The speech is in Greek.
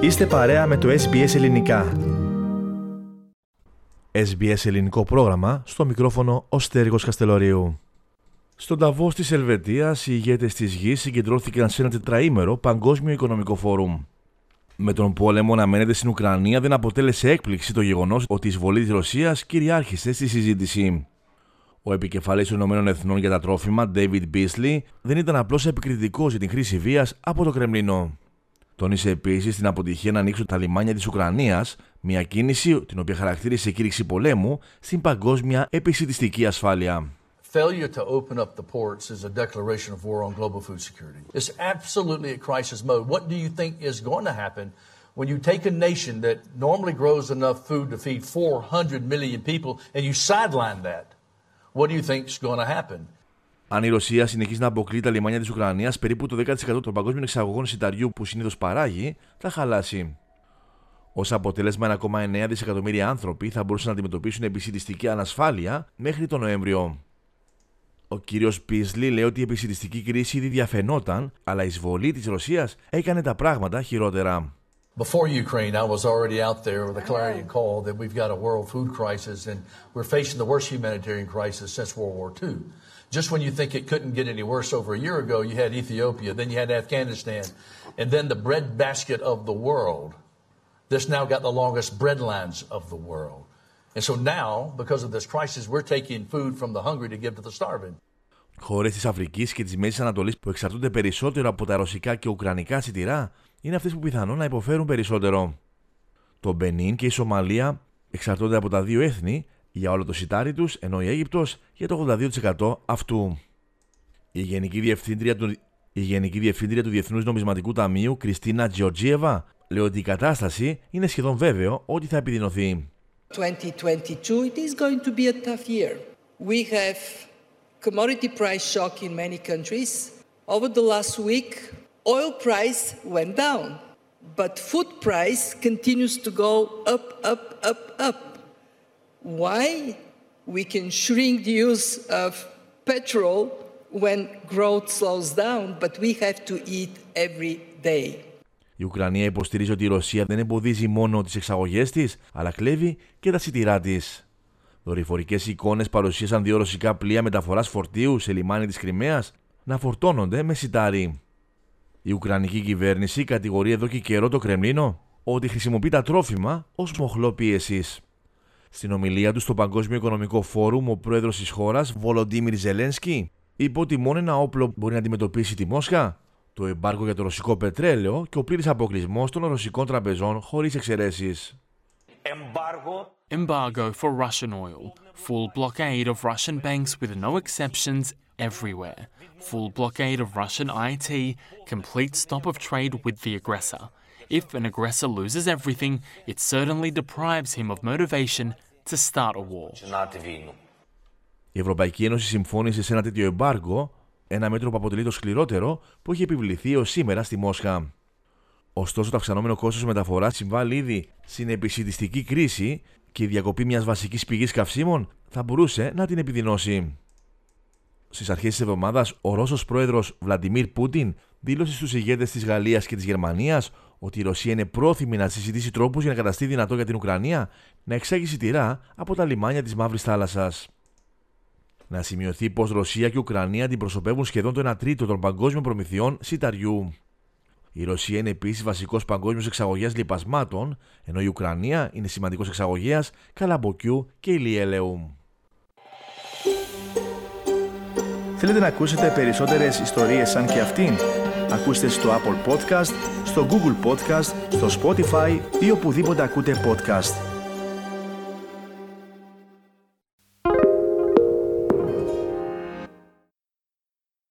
Είστε παρέα με το SBS Ελληνικά. SBS Ελληνικό πρόγραμμα, στο μικρόφωνο ο Στέργος Καστελωρίου. Στον Ταβός της Ελβετίας, οι ηγέτες της γης συγκεντρώθηκαν σε ένα τετραήμερο παγκόσμιο οικονομικό φόρουμ. Με τον πόλεμο να μένεται στην Ουκρανία δεν αποτέλεσε έκπληξη το γεγονός ότι η εισβολή της Ρωσίας κυριάρχησε στη συζήτηση. Ο επικεφαλής των Ηνωμένων Εθνών για τα τρόφιμα, David Beasley, δεν ήταν απλώς επικριτικός για την χρήση βίας από το Κρεμλίνο. Τόνισε επίση την αποτυχία να ανοίξουν τα λιμάνια τη Ουκρανία, μια κίνηση την οποία χαρακτήρισε κήρυξη πολέμου στην παγκόσμια επισητιστική ασφάλεια. Failure to open up the ports is a declaration of war on global food security. It's absolutely a crisis mode. What do you think is going to happen when you take a nation that normally grows enough food to feed 400 million people and you sideline that? What do you think is going to happen? Αν η Ρωσία συνεχίσει να αποκλεί τα λιμάνια της Ουκρανίας, περίπου το 10% των παγκόσμιων εξαγωγών σιταριού που συνήθως παράγει θα χαλάσει. Ω αποτέλεσμα, 1,9 δισεκατομμύρια άνθρωποι θα μπορούσαν να αντιμετωπίσουν επισητιστική ανασφάλεια μέχρι τον Νοέμβριο. Ο κύριος Πίσλι λέει ότι η επισητιστική κρίση ήδη διαφαινόταν, αλλά η εισβολή της Ρωσίας έκανε τα πράγματα χειρότερα. Before Ukraine, I was already out there with a clarion call that we've got a world food crisis and we're facing the worst humanitarian crisis since World War II. Just when you think it couldn't get any worse over a year ago, you had Ethiopia, then you had Afghanistan, and then the breadbasket of the world. This now got the longest bread lines of the world. And so now, because of this crisis, we're taking food from the hungry to give to the starving. Χώρε τη Αφρική και τη Μέση Ανατολή που εξαρτούνται περισσότερο από τα ρωσικά και ουκρανικά σιτηρά είναι αυτές που πιθανόν να υποφέρουν περισσότερο. Το Μπενίν και η Σομαλία εξαρτώνται από τα δύο έθνη για όλο το σιτάρι τους, ενώ η Αίγυπτος για το 82% αυτού. Η Γενική Διευθύντρια του, η Γενική Διευθύντρια του Διεθνούς Νομισματικού Ταμείου, Κριστίνα Τζιορτζίεβα, λέει ότι η κατάσταση είναι σχεδόν βέβαιο ότι θα επιδεινωθεί. 2022 it is going to be a tough year. We have commodity price shock in many countries. Over the last week, oil price went down, but food price continues to go up, up, up, up why; We can shrink the use of petrol when growth slows down, but we have to eat every day. Η Ουκρανία υποστηρίζει ότι η Ρωσία δεν εμποδίζει μόνο τις εξαγωγές της, αλλά κλέβει και τα σιτηρά της. Δορυφορικές εικόνες παρουσίασαν δύο ρωσικά πλοία μεταφοράς φορτίου σε λιμάνι της Κρυμαίας να φορτώνονται με σιτάρι. Η Ουκρανική κυβέρνηση κατηγορεί εδώ και καιρό το Κρεμλίνο ότι χρησιμοποιεί τα τρόφιμα ως μοχλό πίεσης. Στην ομιλία του στο Παγκόσμιο Οικονομικό Φόρουμ, ο πρόεδρος της χώρας, Βολοντίμιρ Ζελένσκι, είπε ότι μόνο ένα όπλο μπορεί να αντιμετωπίσει τη Μόσχα, το εμπάργκο για το ρωσικό πετρέλαιο και ο πλήρης αποκλεισμός των ρωσικών τραπεζών χωρίς εξαιρέσεις. Embargo for Russian oil. Full blockade of Russian banks with no exceptions everywhere. Full blockade of Russian IT. Complete stop of trade with the aggressor. If an aggressor loses everything, it certainly deprives him of motivation to start a war. Η Ευρωπαϊκή Ένωση συμφώνησε σε ένα τέτοιο εμπάργκο, ένα μέτρο που αποτελεί το σκληρότερο που έχει επιβληθεί έω σήμερα στη Μόσχα. Ωστόσο, το αυξανόμενο κόστος μεταφοράς συμβάλλει ήδη στην επισητιστική κρίση και η διακοπή μιας βασικής πηγής καυσίμων θα μπορούσε να την επιδεινώσει. Στις αρχές της εβδομάδας, ο Ρώσος πρόεδρος Βλαντιμίρ Πούτιν δήλωσε στους ηγέτες της Γαλλίας και της Γερμανίας ότι η Ρωσία είναι πρόθυμη να συζητήσει τρόπους για να καταστεί δυνατό για την Ουκρανία να εξάγει σιτηρά από τα λιμάνια της Μαύρης Θάλασσας. Να σημειωθεί πως Ρωσία και Ουκρανία αντιπροσωπεύουν σχεδόν το 1 τρίτο των παγκόσμιων προμηθειών σιταριού. Η Ρωσία είναι επίσης βασικός παγκόσμιος εξαγωγέας λιπασμάτων, ενώ η Ουκρανία είναι σημαντικός εξαγωγέας καλαμποκιού και ηλιέλεου. Θέλετε να ακούσετε περισσότερες ιστορίες σαν και αυτήν; Ακούστε στο Apple Podcast, στο Google Podcast, στο Spotify ή οπουδήποτε ακούτε podcast.